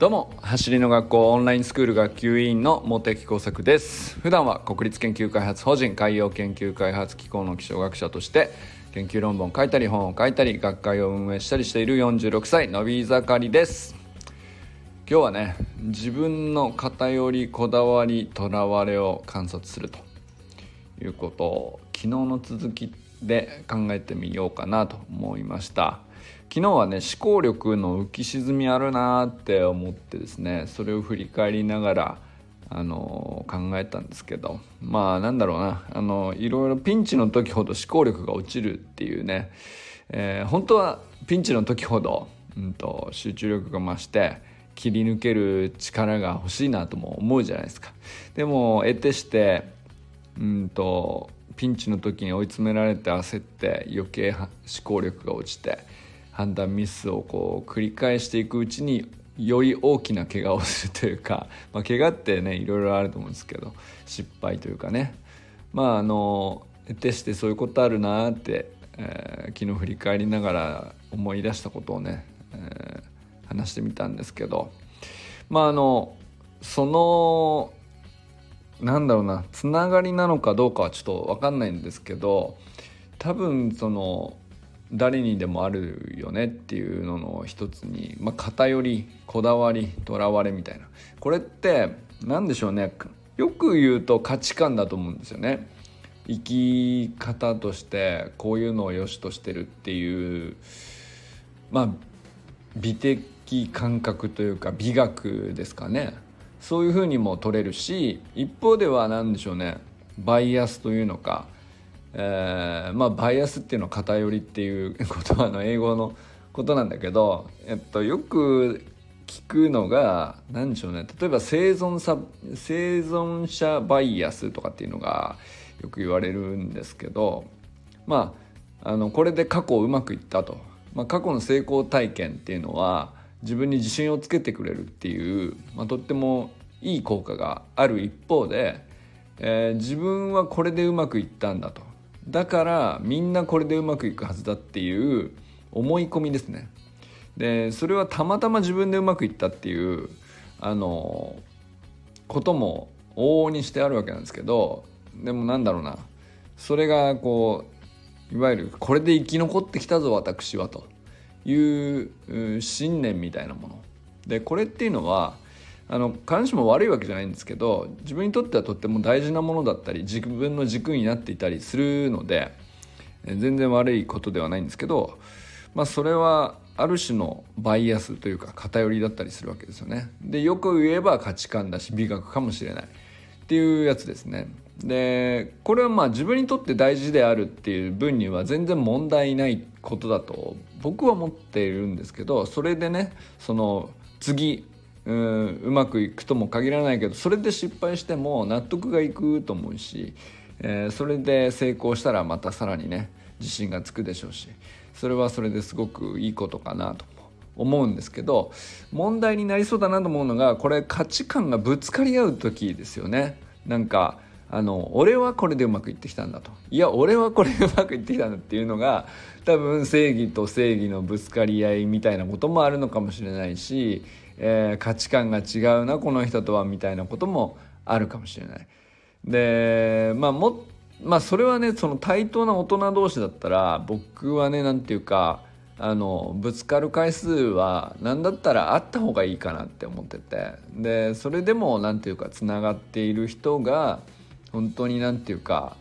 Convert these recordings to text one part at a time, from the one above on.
どうも。走りの学校オンラインスクール学級委員の茂木耕作です。普段は国立研究開発法人海洋研究開発機構の気象学者として研究論文を書いたり本を書いたり学会を運営したりしている46歳のび盛りです。今日はね自分の偏りこだわりとらわれを観察するということを昨日の続きで考えてみようかなと思いました。昨日はね思考力の浮き沈みあるなって思ってですねそれを振り返りながらあの考えたんですけどまあなんだろうなあのいろいろピンチの時ほど思考力が落ちるっていうね、えー、本当はピンチの時ほど、うんと、集中力が増して切り抜ける力が欲しいなとも思うじゃないですか。でも得てしてうんとピンチの時に追い詰められて焦って余計思考力が落ちて判断ミスをこう繰り返していくうちにより大きな怪我をするというか、まあ、怪我ってねいろいろあると思うんですけど失敗というかね。まああの得てしてそういうことあるなって、えー、昨日振り返りながら思い出したことをね、えー、話してみたんですけど。まああのそのなんだろうなつながりなのかどうかはちょっと分かんないんですけど多分その誰にでもあるよねっていうのの一つに、まあ、偏りこだわりとらわれみたいな。これって何でしょうね。よく言うと価値観だと思うんですよね。生き方としてこういうのを良しとしてるっていうまあ美的感覚というか美学ですかね。そういうふうにも取れるし一方では何でしょうね。バイアスというのかえー、まあバイアスっていうのは偏りっていう言葉の英語のことなんだけど、えっと、よく聞くのが何でしょうね。例えば生存者生存者バイアスとかっていうのがよく言われるんですけどまああのこれで過去うまくいったと、まあ、過去の成功体験っていうのは自分に自信をつけてくれるっていう、まあ、とってもいい効果がある一方で、えー、自分はこれでうまくいったんだと。だからみんなこれでうまくいくはずだっていう思い込みですね。でそれはたまたま自分でうまくいったっていうあのことも往々にしてあるわけなんですけどでもなんだろうな。それがこういわゆるこれで生き残ってきたぞ私はという信念みたいなもの。でこれっていうのはあの必ずしも悪いわけじゃないんですけど自分にとってはとっても大事なものだったり自分の軸になっていたりするので全然悪いことではないんですけど、まあ、それはある種のバイアスというか偏りだったりするわけですよね。でよく言えば価値観だし美学かもしれないっていうやつですね。でこれはまあ自分にとって大事であるっていう分には全然問題ないことだと僕は思っているんですけどそれでねその次うんうまくいくとも限らないけどそれで失敗しても納得がいくと思うし、えー、それで成功したらまたさらにね自信がつくでしょうしそれはそれですごくいいことかなと思うんですけど問題になりそうだなと思うのがこれ価値観がぶつかり合う時ですよね。なんかあの俺はこれでうまくいってきたんだといや俺はこれでうまくいってきたんだっていうのが多分正義と正義のぶつかり合いみたいなこともあるのかもしれないしえー、価値観が違うなこの人とはみたいなこともあるかもしれない。でまあもまあそれはねその対等な大人同士だったら僕はね何て言うかあのぶつかる回数は何だったらあった方がいいかなって思っててでそれでも何て言うかつながっている人が本当に何て言うか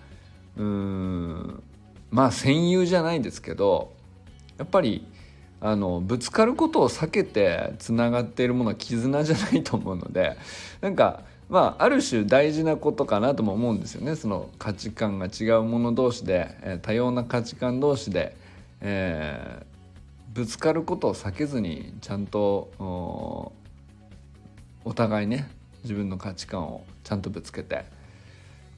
うーんまあ戦友じゃないですけどやっぱりあのぶつかることを避けてつながっているものは絆じゃないと思うので なんかまあある種大事なことかなとも思うんですよね。その価値観が違うもの同士で、えー、多様な価値観同士で、えー、ぶつかることを避けずにちゃんとお互いね自分の価値観をちゃんとぶつけて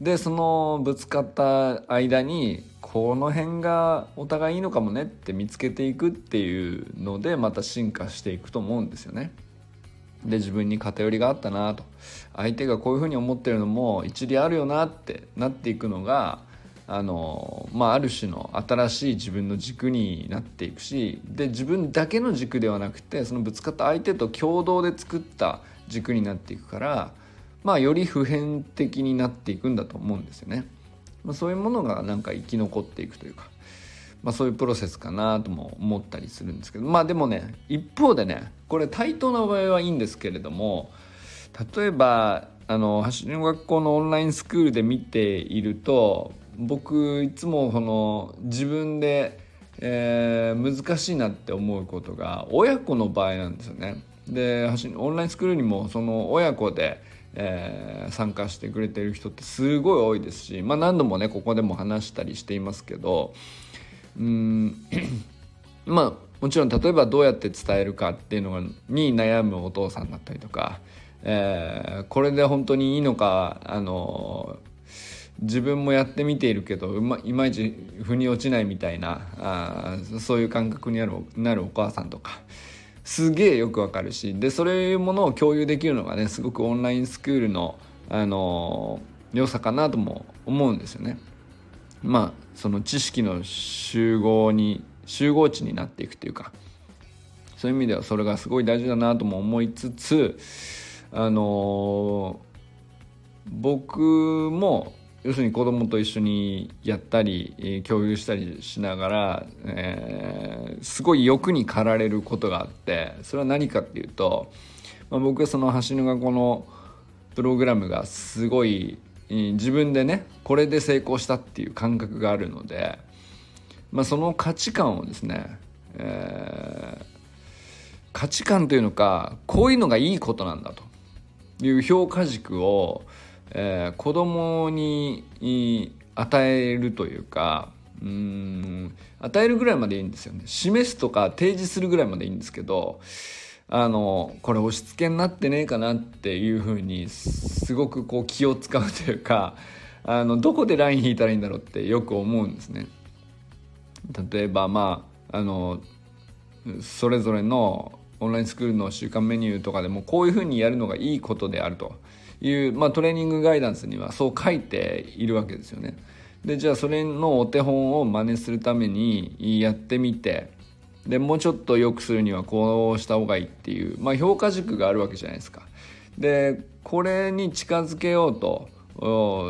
でそのぶつかった間にこの辺がお互いいいのかもねって見つけていくっていうのでまた進化していくと思うんですよね。で自分に偏りがあったなと相手がこういうふうに思ってるのも一理あるよなってなっていくのがあのまあ、ある種の新しい自分の軸になっていくしで自分だけの軸ではなくてそのぶつかった相手と共同で作った軸になっていくからまあより普遍的になっていくんだと思うんですよね。まあ、そういうものがなんか生き残っていくというか、まあ、そういうプロセスかなとも思ったりするんですけどまあでもね一方でねこれ対等な場合はいいんですけれども例えばあの走りの学校のオンラインスクールで見ていると僕いつもこの自分で、えー、難しいなって思うことが親子の場合なんですよね。でオンラインスクールにもその親子でえー、参加してくれてる人ってすごい多いですし、まあ、何度もねここでも話したりしていますけどうん まあもちろん例えばどうやって伝えるかっていうのに悩むお父さんだったりとか、えー、これで本当にいいのかあの自分もやってみているけどうまいまいち腑に落ちないみたいなあそういう感覚になるなるお母さんとか。すげえよくわかるしでそういうものを共有できるのがねすごくオンラインスクールの、あのー、良さかなとも思うんですよね。まあその知識の集合に集合値になっていくというかそういう意味ではそれがすごい大事だなとも思いつつあのー、僕も要するに子供と一緒にやったり共有したりしながら、えー、すごい欲に駆られることがあってそれは何かっていうと、まあ、僕はその橋の学校のプログラムがすごい自分でねこれで成功したっていう感覚があるので、まあ、その価値観をですね、えー、価値観というのかこういうのがいいことなんだという評価軸をえー、子供に与えるというかうん与えるぐらいまでいいんですよね示すとか提示するぐらいまでいいんですけどあのこれ押し付けになってねえかなっていうふうにすごくこう気を使うというかあのどこでライン引いたらいいんだろうってよく思うんですね。例えばまああのそれぞれのオンラインスクールの週間メニューとかでもこういうふうにやるのがいいことであるという、まあ、トレーニングガイダンスにはそう書いているわけですよね。でじゃあそれのお手本を真似するためにやってみてでもうちょっと良くするにはこうした方がいいっていう、まあ、評価軸があるわけじゃないですか。でこれに近づけようと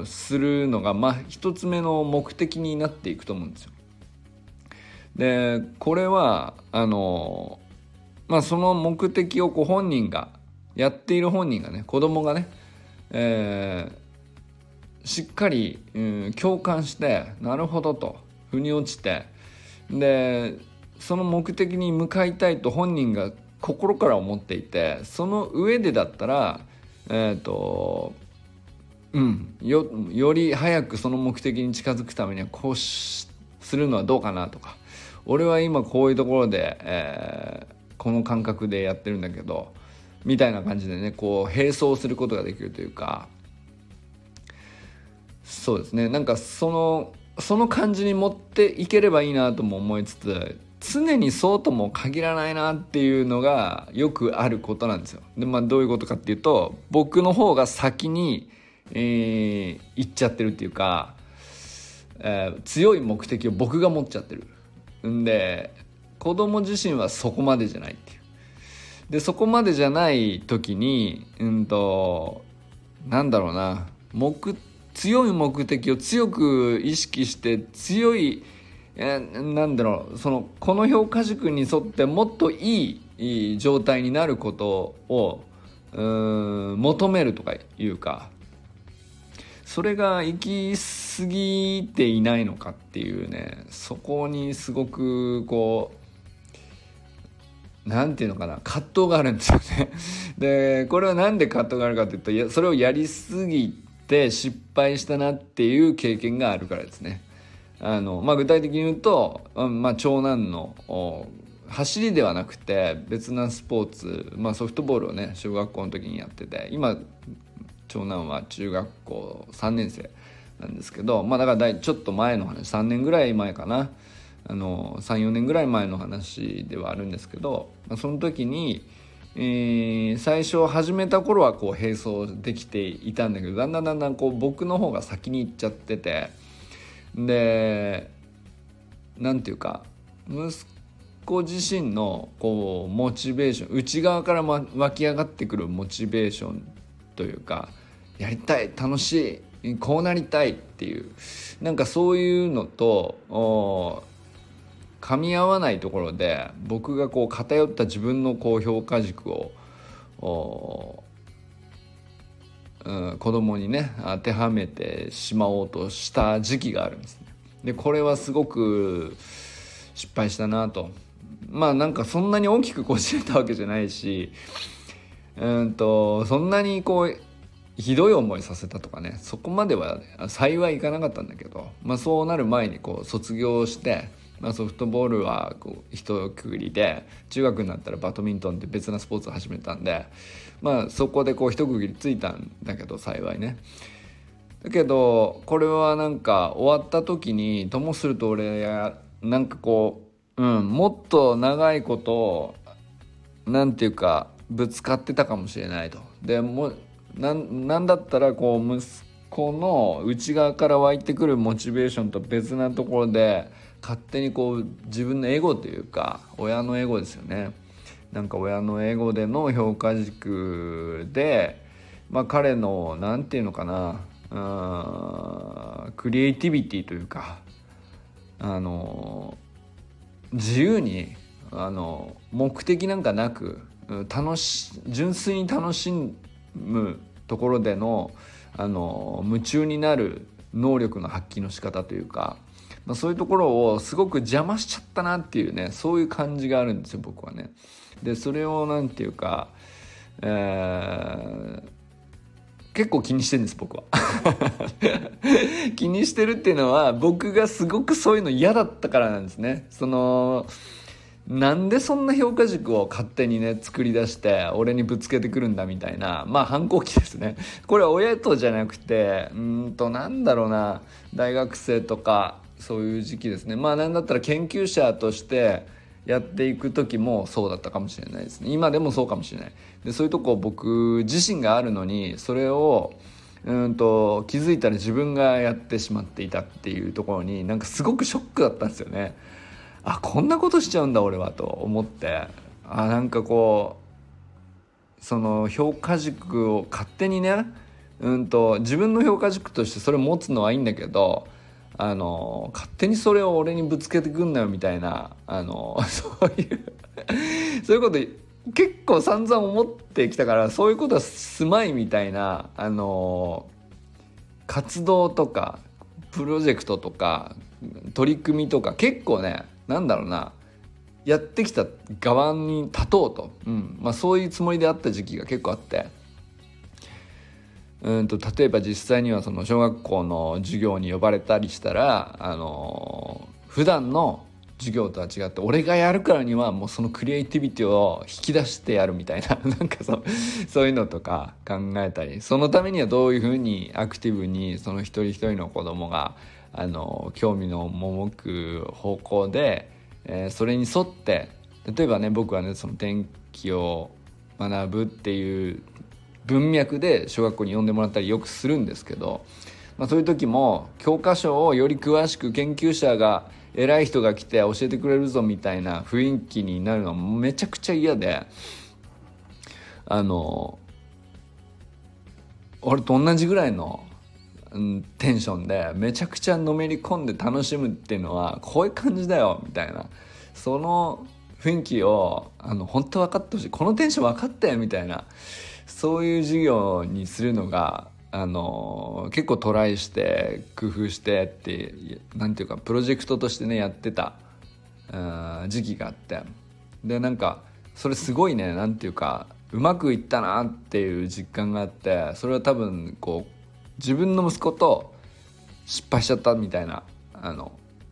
するのが、まあ、一つ目の目的になっていくと思うんですよ。でこれはあのまあその目的をこう本人がやっている本人がね子供がねえー、しっかり、うん、共感してなるほどと腑に落ちてでその目的に向かいたいと本人が心から思っていてその上でだったらえっ、ー、とうんよより早くその目的に近づくためにはこうするのはどうかなとか。俺は今こういうところで、えー、この感覚でやってるんだけどみたいな感じでねこう並走することができるというかそうですねなんかそのその感じに持っていければいいなとも思いつつ常にそうとも限らないなっていうのがよくあることなんですよ。でまあどういうことかっていうと僕の方が先に、えー、行っちゃってるっていうか、えー、強い目的を僕が持っちゃってる。んで子供自身はそこまでじゃないっていう。でそこまでじゃない時にうんとなんだろうな。目強い目的を強く意識して強いえなんだろう。そのこの評価軸に沿ってもっといい状態になることを求めるとかいうか。それが行き過ぎていないのかっていうね。そこにすごくこう何て言うのかな葛藤があるんですよね。でこれは何で葛藤があるかというとそれをやりすぎて失敗したなっていう経験があるからですね。あのまあ、具体的に言うと、まあ、長男の走りではなくて別なスポーツ、まあ、ソフトボールをね小学校の時にやってて今長男は中学校3年生なんですけどまあだからちょっと前の話3年ぐらい前かな34年ぐらい前の話ではあるんですけど、その時に、えー、最初始めた頃はこう並走できていたんだけどだんだんだんだんこう僕の方が先に行っちゃっててでなんていうか息子自身のこうモチベーション内側から、ま、湧き上がってくるモチベーションというかやりたい楽しいこうなりたいっていうなんかそういうのと噛み合わないところで僕がこう偏った自分のこう評価軸をうん、子供にね当てはめてしまおうとした時期があるんですね。でこれはすごく失敗したなとまあなんかそんなに大きくこじれたわけじゃないしうんとそんなにこうひどい思いさせたとかねそこまでは幸いいかなかったんだけど、まあ、そうなる前にこう卒業してまあ、ソフトボールはこう一区切りで中学になったらバドミントンって別なスポーツを始めたんで、まあ、そこでこう一区切りついたんだけど幸いね。だけどこれはなんか終わった時にともすると俺なんかこう、うん、もっと長いことなんていうかぶつかってたかもしれないと。でもなんだったらこう息子の内側から湧いてくるモチベーションと別なところで勝手にこう自分のエゴというか親のエゴですよね。なんか親のエゴでの評価軸でまあ彼の何て言うのかなクリエイティビティというかあの自由にあの目的なんかなく楽し純粋に楽しむところでのあの夢中になる能力の発揮の仕方というかまあ、そういうところをすごく邪魔しちゃったなっていうねそういう感じがあるんですよ僕はね。でそれを何て言うか、えー、結構気にしてるんです僕は。気にしてるっていうのは僕がすごくそういうの嫌だったからなんですね。そのなんでそんな評価軸を勝手にね作り出して俺にぶつけてくるんだみたいなまあ反抗期ですね。これは親とじゃなくてうんとなんだろうな大学生とかそういう時期ですね。まあ何だったら研究者としてやっていく時もそうだったかもしれないですね。今でもそうかもしれない。でそういうとこ僕自身があるのにそれをうんと気づいたら自分がやってしまっていたっていうところになんかすごくショックだったんですよね。あこんなことしちゃうんだ俺はと思って。あなんかこうその評価軸を勝手にねうんと自分の評価軸としてそれを持つのはいいんだけどあの勝手にそれを俺にぶつけてくんなよみたいなあの そういうそういうこと結構散々思ってきたからそういうことはすまいみたいなあの活動とかプロジェクトとか取り組みとか結構ねなんだろうなやってきた側に立とうと、うんまあ、そういうつもりであった時期が結構あって。うんと例えば実際にはその小学校の授業に呼ばれたりしたらあの普段の授業とは違って俺がやるからにはもうそのクリエイティビティを引き出してやるみたいな なんかそそういうのとか考えたりそのためにはどういうふうにアクティブにその一人一人の子供があの興味の赴く方向で、えー、それに沿って例えばね僕はねその天気を学ぶっていう文脈で小学校に呼んでもらったりよくするんですけど、まあ、そういう時も教科書をより詳しく研究者が偉い人が来て教えてくれるぞみたいな雰囲気になるのはめちゃくちゃ嫌であの俺と同じぐらいの、テンションでめちゃくちゃのめり込んで楽しむっていうのはこういう感じだよみたいな。その雰囲気をあの本当分かってほしい。このテンション分かったよみたいな。そういう授業にするのがあの結構トライして工夫してって何ていうかプロジェクトとしてねやってた時期があって。でなんかそれすごいね何ていうかうまくいったなっていう実感があってそれは多分こう自分の息子と失敗しちゃったみたいなあの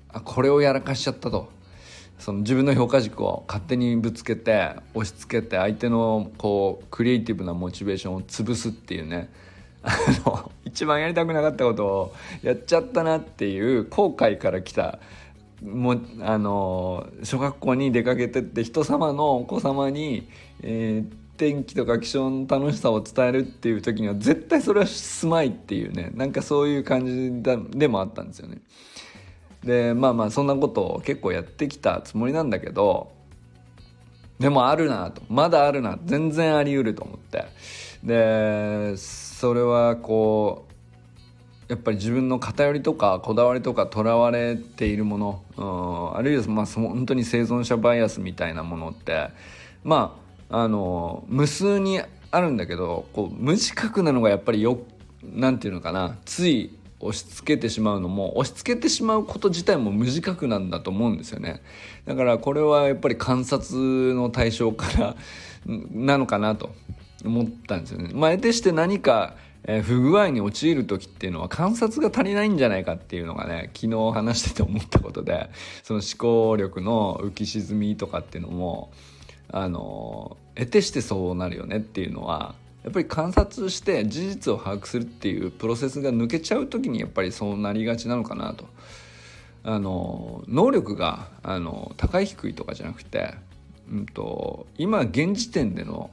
あこれをやらかしちゃったと。その自分の評価軸を勝手にぶつけて押し付けて相手のこうクリエイティブなモチベーションを潰すっていうね あの一番やりたくなかったことをやっちゃったなっていう後悔から来たもあの小学校に出かけてって人様のお子様に、えー、天気とか気象の楽しさを伝えるっていう時には絶対それはすまいっていうねなんかそういう感じでもあったんですよね。でまあまあそんなことを結構やってきたつもりなんだけどでもあるなと。まだあるな。全然あり得ると思って。でそれはこうやっぱり自分の偏りとかこだわりとかとらわれているもの、うん、あるいはまあ本当に生存者バイアスみたいなものって。まああの無数にあるんだけどこう無自覚なのがやっぱりよなんていうのかな。つい押し付けてしまうのも押し付けてしまうこと自体も無自覚なんだと思うんですよねだからこれはやっぱり観察の対象からなのかなと思ったんですよね。まあ、得てして何かえ、不具合に陥る時っていうのは観察が足りないんじゃないかっていうのがね昨日話してて思ったことでその思考力の浮き沈みとかっていうのもあの得てしてそうなるよねっていうのはやっぱり観察して事実を把握するっていうプロセスが抜けちゃう時にやっぱりそうなりがちなのかなと。あの能力があの高い低いとかじゃなくて、うんと、今現時点での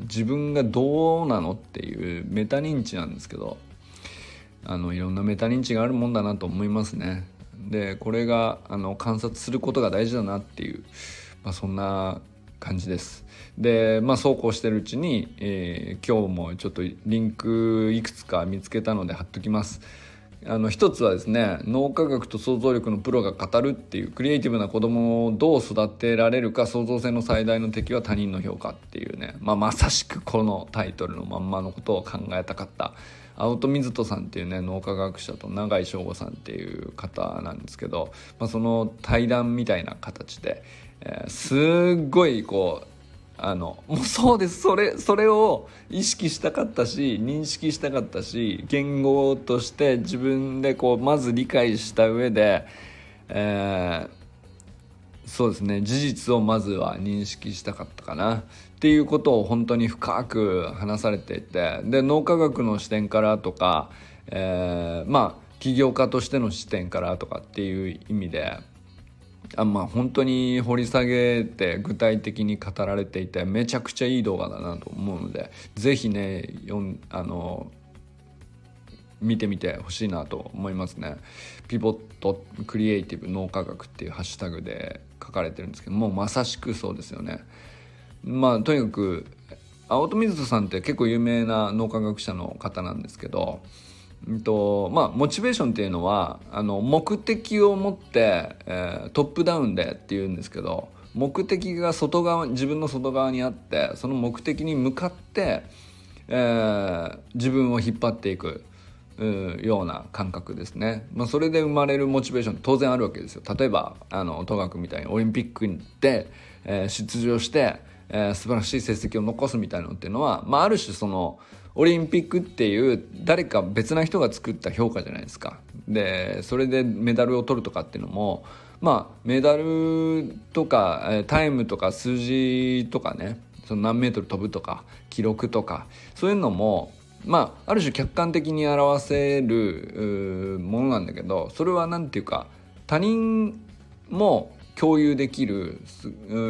自分がどうなのっていうメタ認知なんですけどあのいろんなメタ認知があるもんだなと思いますね。でこれがあの観察することが大事だなっていう、まあ、そんな感じです。でまあそうこうしてるうちに、えー、今日もちょっとリンクいくつか見つけたので貼っときます。あの一つはですね脳科学と想像力のプロが語るっていうクリエイティブな子供をどう育てられるか創造性の最大の敵は他人の評価っていうね、まあ、まさしくこのタイトルのまんまのことを考えたかった青戸水人さんっていうね脳科学者と永井翔吾さんっていう方なんですけど、まあ、その対談みたいな形で、えー、すっごいこうあのもうそうです。それそれを意識したかったし認識したかったし言語として自分でこうまず理解した上で、えー、そうですね。事実をまずは認識したかったかな。っていうことを本当に深く話されていてで脳科学の視点からとか、えー、まあ起業家としての視点からとかっていう意味であまあ本当に掘り下げて具体的に語られていてめちゃくちゃいい動画だなと思うので是非ねよんあの見てみてほしいなと思いますね。ピボットクリエイティブ脳科学っていうハッシュタグで書かれてるんですけどもうまさしくそうですよね。まあとにかく青戸水人さんって結構有名な脳科学者の方なんですけどうんとまあ、モチベーションっていうのはあの目的を持って、えー、トップダウンでっていうんですけど目的が外側自分の外側にあってその目的に向かって、えー、自分を引っ張っていくような感覚ですね、まあ、それで生まれるモチベーション当然あるわけですよ。例えばあの戸学みたいにオリンピックで、えー、出場して、えー、素晴らしい成績を残すみたいなのっていうのは、まあ、ある種そのオリンピックっていう誰か別な人が作った評価じゃないですか。でそれでメダルを取るとかっていうのもまあメダルとかタイムとか数字とかねその何メートル飛ぶとか記録とかそういうのもまあある種客観的に表せるものなんだけどそれは何て言うか他人も共有できる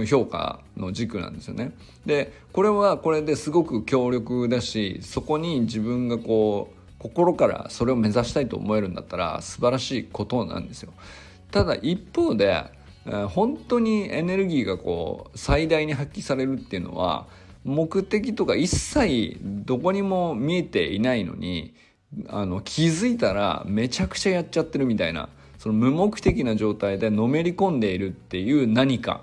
評価の軸なんですよね。でこれはこれですごく強力だしそこに自分がこう心からそれを目指したいと思えるんだったら素晴らしいことなんですよ。ただ一方で本当にエネルギーがこう最大に発揮されるっていうのは目的とか一切どこにも見えていないのにあの気づいたらめちゃくちゃやっちゃってるみたいなその無目的な状態でのめり込んでいるっていう何か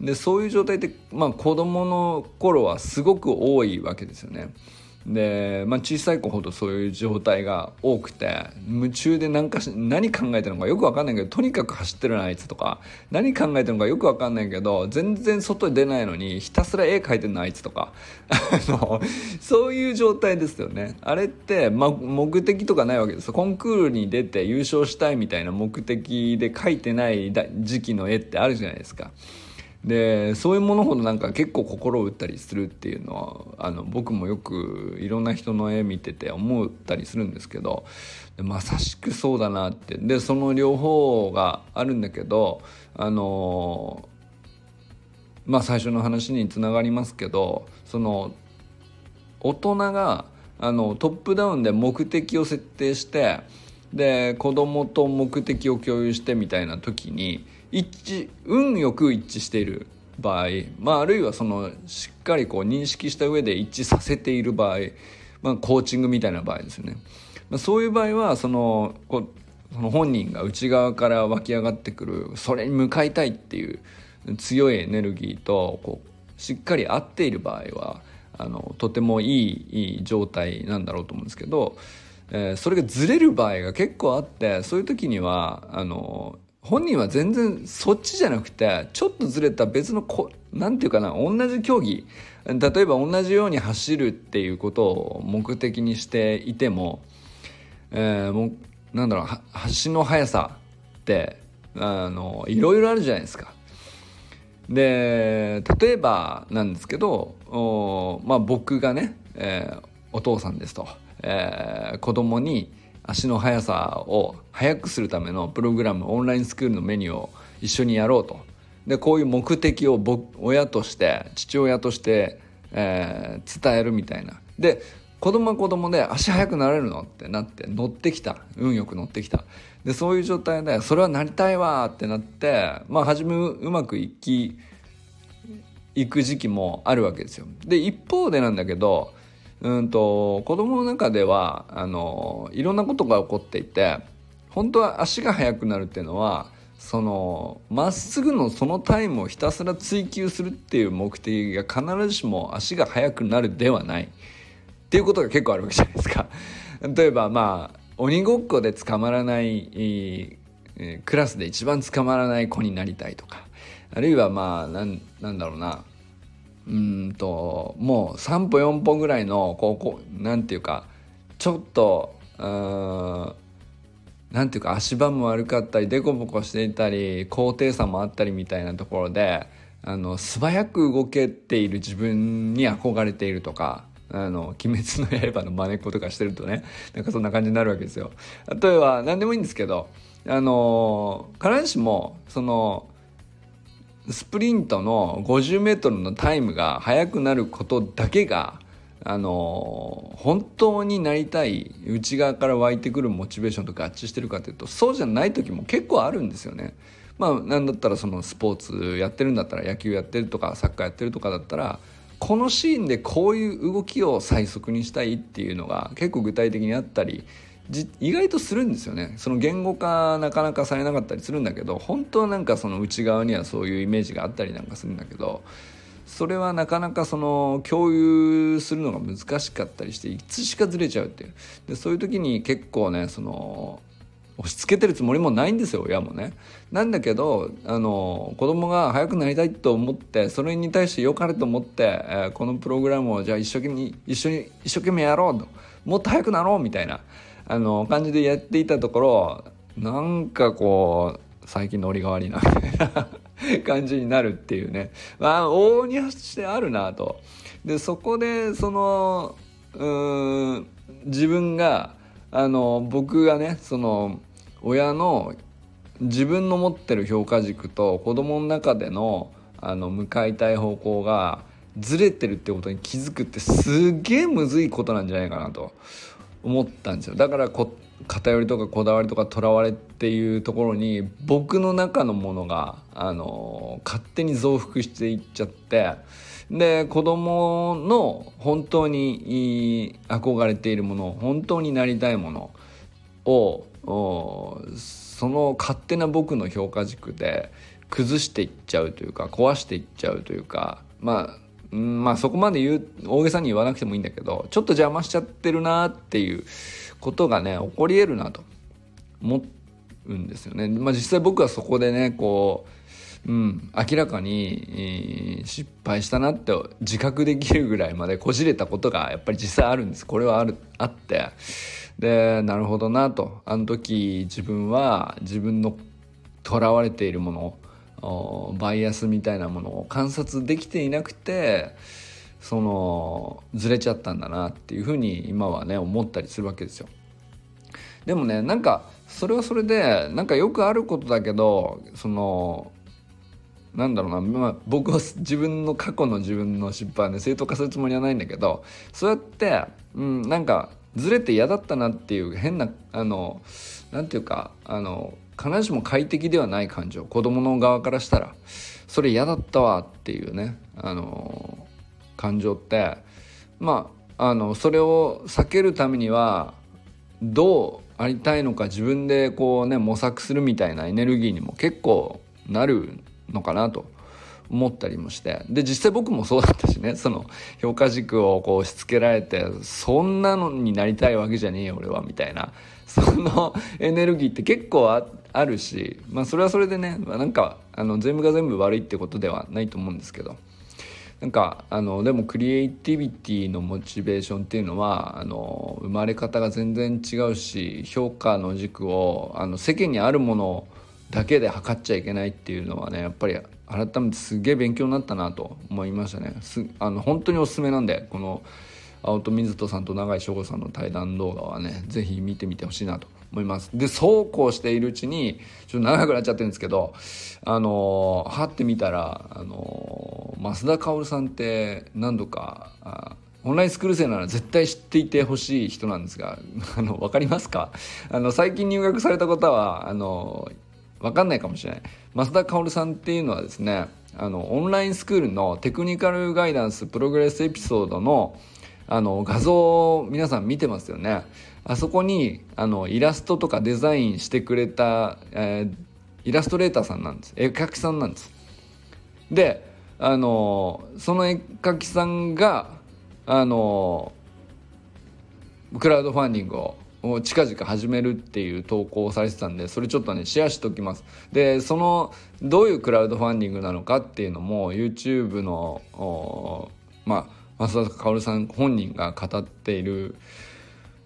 でそういう状態って、まあ、子供の頃はすごく多いわけですよね。で、まあ、小さい子ほどそういう状態が多くて夢中で何かし何考えてるのかよく分かんないけどとにかく走ってるなあいつとか何考えてるのかよく分かんないけど全然外に出ないのにひたすら絵描いてるのあいつとか そういう状態ですよねあれって、まあ、目的とかないわけですコンクールに出て優勝したいみたいな目的で描いてない時期の絵ってあるじゃないですか。でそういうものほどなんか結構心を打ったりするっていうのはあの僕もよくいろんな人の絵見てて思ったりするんですけどまさしくそうだなって。でその両方があるんだけどあのまあ最初の話につながりますけどその大人があのトップダウンで目的を設定してで子供と目的を共有してみたいな時に一致運よく一致している場合、まあ、あるいはそのしっかりこう認識した上で一致させている場合、まあ、コーチングみたいな場合ですよね。まあ、そういう場合はそのこその本人が内側から湧き上がってくるそれに向かいたいっていう強いエネルギーとこうしっかり合っている場合はあのとてもいいいい状態なんだろうと思うんですけど、えー、それがずれる場合が結構あってそういう時にはあの本人は全然そっちじゃなくてちょっとずれた別のこなんていうかな同じ競技例えば同じように走るっていうことを目的にしていても、えー、もうなんだろう橋の速さってあのいろいろあるじゃないですか。で例えばなんですけどお、まあ、僕がね、えー、お父さんですと、えー、子供に足の速さを速くするためのプログラムオンラインスクールのメニューを一緒にやろうと。でこういう目的を僕親として父親として、えー、伝えるみたいな。で子供は子供で足速くなれるのってなって乗ってきた。運よく乗ってきた。でそういう状態でそれはなりたいわってなってまあ初めうまくいきいく時期もあるわけですよ。で一方でなんだけどうんと子供の中ではあのいろんなことが起こっていて本当は足が速くなるっていうのはそのまっすぐのそのタイムをひたすら追求するっていう目的が必ずしも足が速くなるではないっていうことが結構あるわけじゃないですか。例えばまあ鬼ごっこで捕まらないクラスで一番捕まらない子になりたいとかあるいはまあなんなんだろうなうんともう3歩4歩ぐらいのこうこうなんていうかちょっとうんなんていうか足場も悪かったり凸凹していたり高低差もあったりみたいなところであの素早く動けている自分に憧れているとかあの、鬼滅の刃の真似っことかしてるとね、なんかそんな感じになるわけですよ。例えば、何でもいいんですけど、あの、必ずしも、その、スプリントの50メートルのタイムが速くなることだけが、あの本当になりたい内側から湧いてくるモチベーションと合致してるかというとそうじゃない時も結構あるんですよね。まあなんだったらそのスポーツやってるんだったら野球やってるとかサッカーやってるとかだったらこのシーンでこういう動きを最速にしたいっていうのが結構具体的にあったり意外とするんですよね。その言語化なかなかされなかったりするんだけど本当はなんかその内側にはそういうイメージがあったりなんかするんだけどそれはなかなかその共有するのが難しかったりしていつしかずれちゃうっていう。でそういう時に結構ねその押し付けてるつもりもないんですよ親もね。なんだけどあの子供が速くなりたいと思ってそれに対して良かれと思って、えー、このプログラムをじゃあ一生懸命一緒に一生懸命やろうと。もっと速くなろうみたいな。あの感じでやっていたところなんかこう最近ノリが悪いなみたいな感じになるっていうねまあ往々にしてあるなと。でそこでそのうん自分があの僕がねその親の自分の持ってる評価軸と子供の中でのあの向かいたい方向がずれてるってことに気づくってすげえむずいことなんじゃないかなと思ったんですよ。だから偏りとかこだわりとかとらわれっていうところに僕の中のものがあの勝手に増幅していっちゃってで子供の本当に憧れているもの本当になりたいものをその勝手な僕の評価軸で崩していっちゃうというか壊していっちゃうというかまああまあそこまで言う大げさに言わなくてもいいんだけどちょっと邪魔しちゃってるなっていうことがね起こり得るなと思うんですよね。まあ、実際僕はそこでねこう、うん、明らかに、失敗したなって自覚できるぐらいまでこじれたことがやっぱり実際あるんです。これはあるあってでなるほどなとあの時自分は自分のとらわれているものバイアスみたいなものを観察できていなくてそのずれちゃったんだなっていうふうに今はね思ったりするわけですよ。でもねなんかそれはそれでなんかよくあることだけどそのなんだろうな、まあ、僕は 自分の過去の自分の失敗で正当化するつもりはないんだけどそうやって、うん、なんかずれて嫌だったなっていう変なあのなんていうかあの必ずしも快適ではない感情子供の側からしたらそれ嫌だったわっていうねあの感情ってまああのそれを避けるためにはどうありたいのか自分でこうね模索するみたいなエネルギーにも結構なるのかなと思ったりもして。で実際僕もそうだったしねその評価軸をこう押し付けられてそんなのになりたいわけじゃねえよ俺はみたいな。そのエネルギーって結構あっあるしまあそれはそれでね、ま、なんかあの全部が全部悪いってことではないと思うんですけど。なんかあのでもクリエイティビティのモチベーションっていうのはあの生まれ方が全然違うし評価の軸をあの世間にあるものだけで測っちゃいけないっていうのはねやっぱり改めてすげえ勉強になったなと思いましたね。すあの本当におすすめなんでこの青戸水人さんと永井翔吾さんの対談動画はね是非見てみてほしいなと。思います。でそうこうしているうちにちょっと長くなっちゃってるんですけどあのはって見たらあの増田薫さんって何度かオンラインスクール生なら絶対知っていてほしい人なんですが あの分かりますか？あの最近入学された方はあの分かんないかもしれない。増田薫さんっていうのはですねあのオンラインスクールのテクニカルガイダンスプログレスエピソードのあの画像を皆さん見てますよね。あそこにあのイラストとかデザインしてくれた、えー、イラストレーターさんなんです。絵描きさんなんです。であのその絵描きさんがあのクラウドファンディングをを近々始めるっていう投稿をされてたんでそれちょっとねシェアしておきます。でそのどういうクラウドファンディングなのかっていうのも YouTube のまあ増田薫さん本人が語っている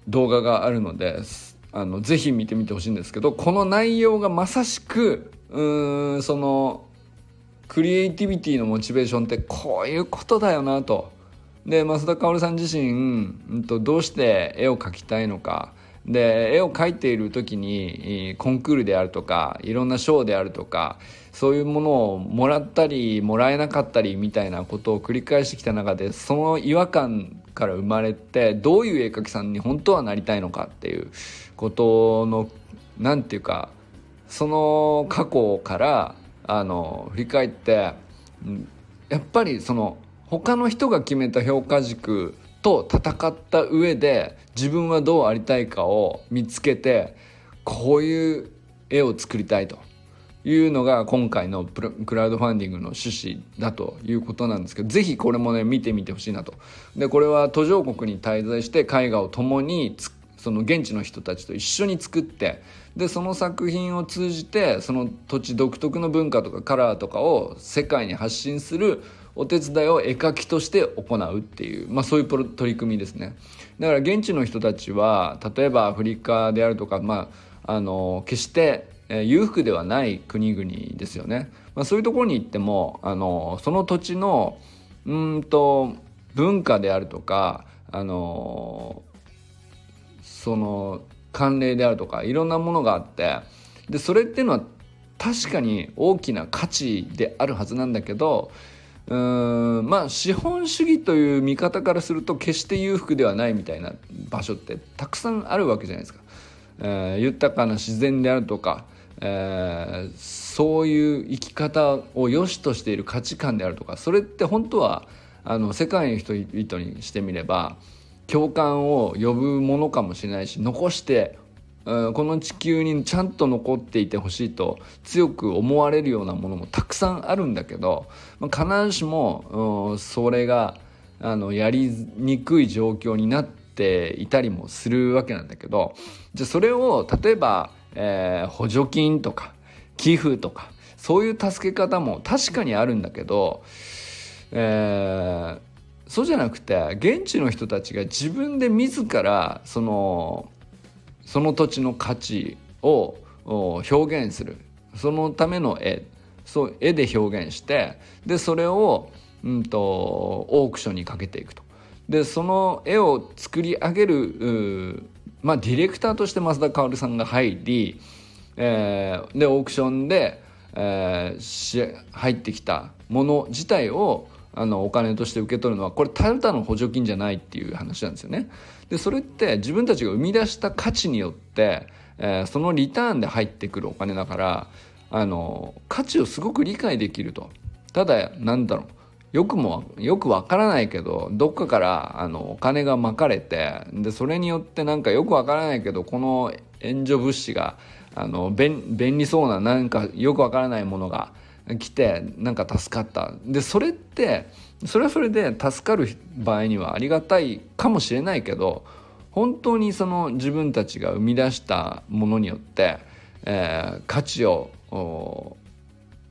動画があるのであのぜひ見てみてほしいんですけどこの内容がまさしくうんそのクリエイティビティのモチベーションってこういうことだよなと。で増田薫さん自身、うん、とどうして絵を描きたいのかで絵を描いている時にコンクールであるとかいろんな賞であるとかそういうものをもらったりもらえなかったりみたいなことを繰り返してきた中でその違和感から生まれてどういう絵描きさんに本当はなりたいのかっていうことの何て言うかその過去からあの振り返ってやっぱりその他の人が決めた評価軸と戦った上で自分はどうありたいかを見つけてこういう絵を作りたいと。いうのが今回のクラウドファンディングの趣旨だということなんですけど是非これもね見てみてほしいなと。でこれは途上国に滞在して絵画を共にその現地の人たちと一緒に作ってでその作品を通じてその土地独特の文化とかカラーとかを世界に発信するお手伝いを絵描きとして行うっていう、まあ、そういう取り組みですねだから現地の人たちは例えばアフリカであるとか、まあ、あの決してえ裕福ではない国々ですよね、まあ、そういうところに行ってもあのその土地のうんと文化であるとかあのその慣例であるとかいろんなものがあってでそれっていうのは確かに大きな価値であるはずなんだけどうーんまあ資本主義という見方からすると決して裕福ではないみたいな場所ってたくさんあるわけじゃないですか。えー、豊かな自然であるとか、えー、そういう生き方を良しとしている価値観であるとかそれって本当はあの世界の人々にしてみれば共感を呼ぶものかもしれないし残してこの地球にちゃんと残っていてほしいと強く思われるようなものもたくさんあるんだけど必ずしもそれがあのやりにくい状況になっていたりもするわけなんだけどじゃあそれを例えば、えー、補助金とか寄付とかそういう助け方も確かにあるんだけど、えー、そうじゃなくて現地の人たちが自分で自らそのその土地の価値を表現するそのための絵そう絵で表現してでそれを、うんと、オークションにかけていくと。でその絵を作り上げるまあディレクターとして増田薫さんが入り、えー、でオークションで、えー、入ってきたもの自体をあのお金として受け取るのはこれただの補助金じゃないっていう話なんですよね。でそれって自分たちが生み出した価値によって、えー、そのリターンで入ってくるお金だからあの価値をすごく理解できると。ただなんだろうよくもよくわからないけどどっかからあのお金がまかれてでそれによってなんかよくわからないけどこの援助物資があの便利そうななんかよくわからないものが来てなんか助かった。でそれってそれはそれで助かる場合にはありがたいかもしれないけど本当にその自分たちが生み出したものによって、えー、価値を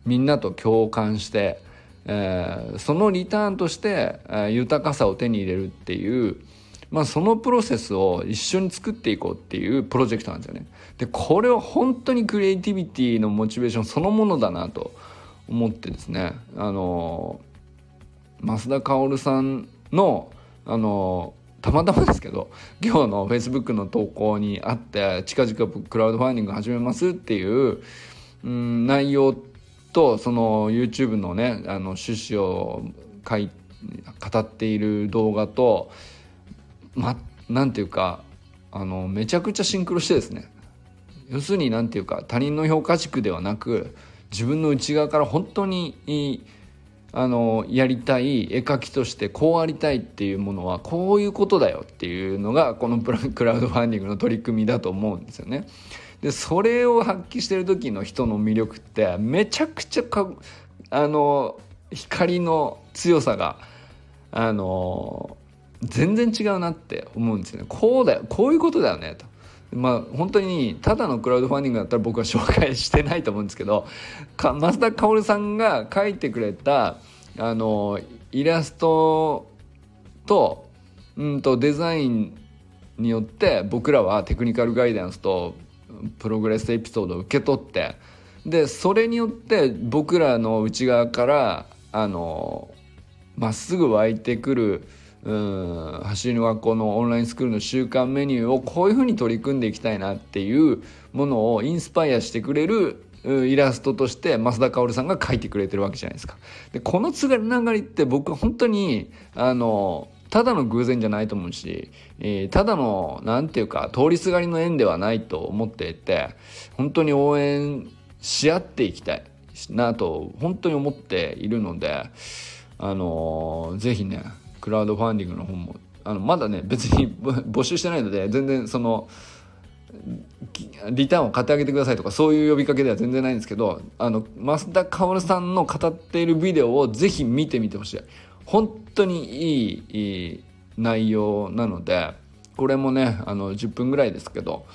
みんなと共感してえー、そのリターンとして、えー、豊かさを手に入れるっていう、まあ、そのプロセスを一緒に作っていこうっていうプロジェクトなんですよね。でこれは本当にクリエイティビティのモチベーションそのものだなと思ってですねあの増田薫さんのあのたまたまですけど今日の Facebook の投稿にあって近々クラウドファンディング始めますっていう、うん、内容ってとその YouTube のねあの趣旨を書い語っている動画とまなんていうかあのめちゃくちゃシンクロしてですね要するに何ていうか他人の評価軸ではなく自分の内側から本当にあのやりたい絵描きとしてこうありたいっていうものはこういうことだよっていうのがこのクラウドファンディングの取り組みだと思うんですよね。でそれを発揮してる時の人の魅力ってめちゃくちゃかあの光の強さがあの全然違うなって思うんですよねこうだよこういうことだよねと。まあ本当にただのクラウドファンディングだったら僕は紹介してないと思うんですけどか増田薫さんが描いてくれたあのイラストと,、うんとデザインによって僕らはテクニカルガイダンスとプログレスエピソードを受け取ってでそれによって僕らの内側からあのまっすぐ湧いてくるうん走りの学校のオンラインスクールの週間メニューをこういうふうに取り組んでいきたいなっていうものをインスパイアしてくれるイラストとして増田薫さんが描いてくれてるわけじゃないですか。でこのつながりって僕は本当にあのただの偶然じゃないと思うし、えー、ただの何て言うか通りすがりの縁ではないと思っていて本当に応援し合っていきたいなと本当に思っているのであのー、ぜひねクラウドファンディングの方もあのまだね別に募集してないので全然そのリターンを買ってあげてくださいとかそういう呼びかけでは全然ないんですけどあの増田薫さんの語っているビデオをぜひ見てみてほしい。本当にいい内容なのでこれもねあの10分ぐらいですけど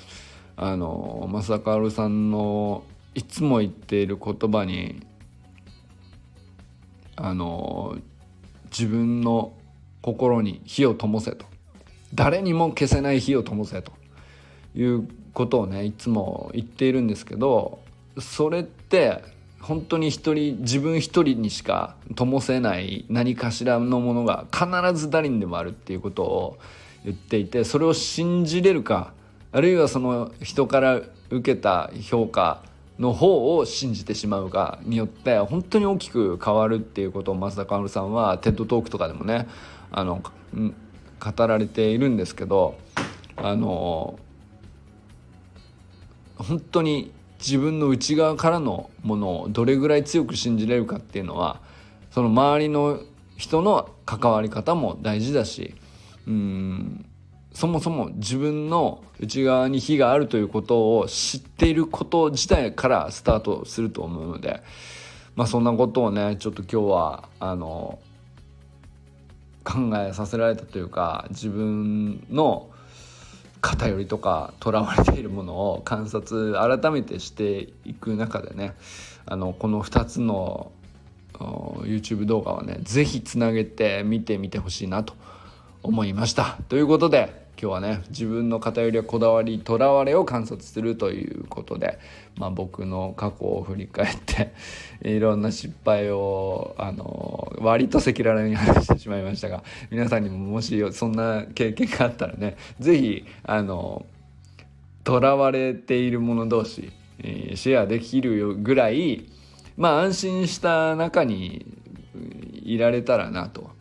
あの正薫さんのいつも言っている言葉にあの自分の心に火を灯せと。誰にも消せない火を灯せと。いうことをねいつも言っているんですけどそれって本当に一人自分一人にしか灯せない何かしらのものが必ず誰にでもあるっていうことを言っていてそれを信じれるかあるいはその人から受けた評価の方を信じてしまうかによって本当に大きく変わるっていうことを増田薫さんはテッドトークとかでもねあの語られているんですけどあの本当に自分の内側からのものをどれぐらい強く信じれるかっていうのはその周りの人の関わり方も大事だしうんそもそも自分の内側に火があるということを知っていること自体からスタートすると思うのでまあそんなことをねちょっと今日はあの考えさせられたというか自分の偏りとかとらわれているものを観察改めてしていく中でねあのこの2つの YouTube 動画はね是非つなげて見てみてほしいなと思いました。ということで今日はね自分の偏りやこだわりとらわれを観察するということで、まあ、僕の過去を振り返って いろんな失敗をあの割と赤裸々に話してしまいましたが皆さんにももしそんな経験があったらね是非あのとらわれている者同士、シェアできるぐらいまあ安心した中にいられたらなと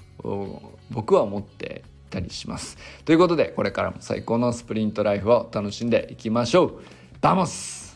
僕は思ってたりします。ということで、これからも最高のスプリントライフを楽しんでいきましょう。ダモス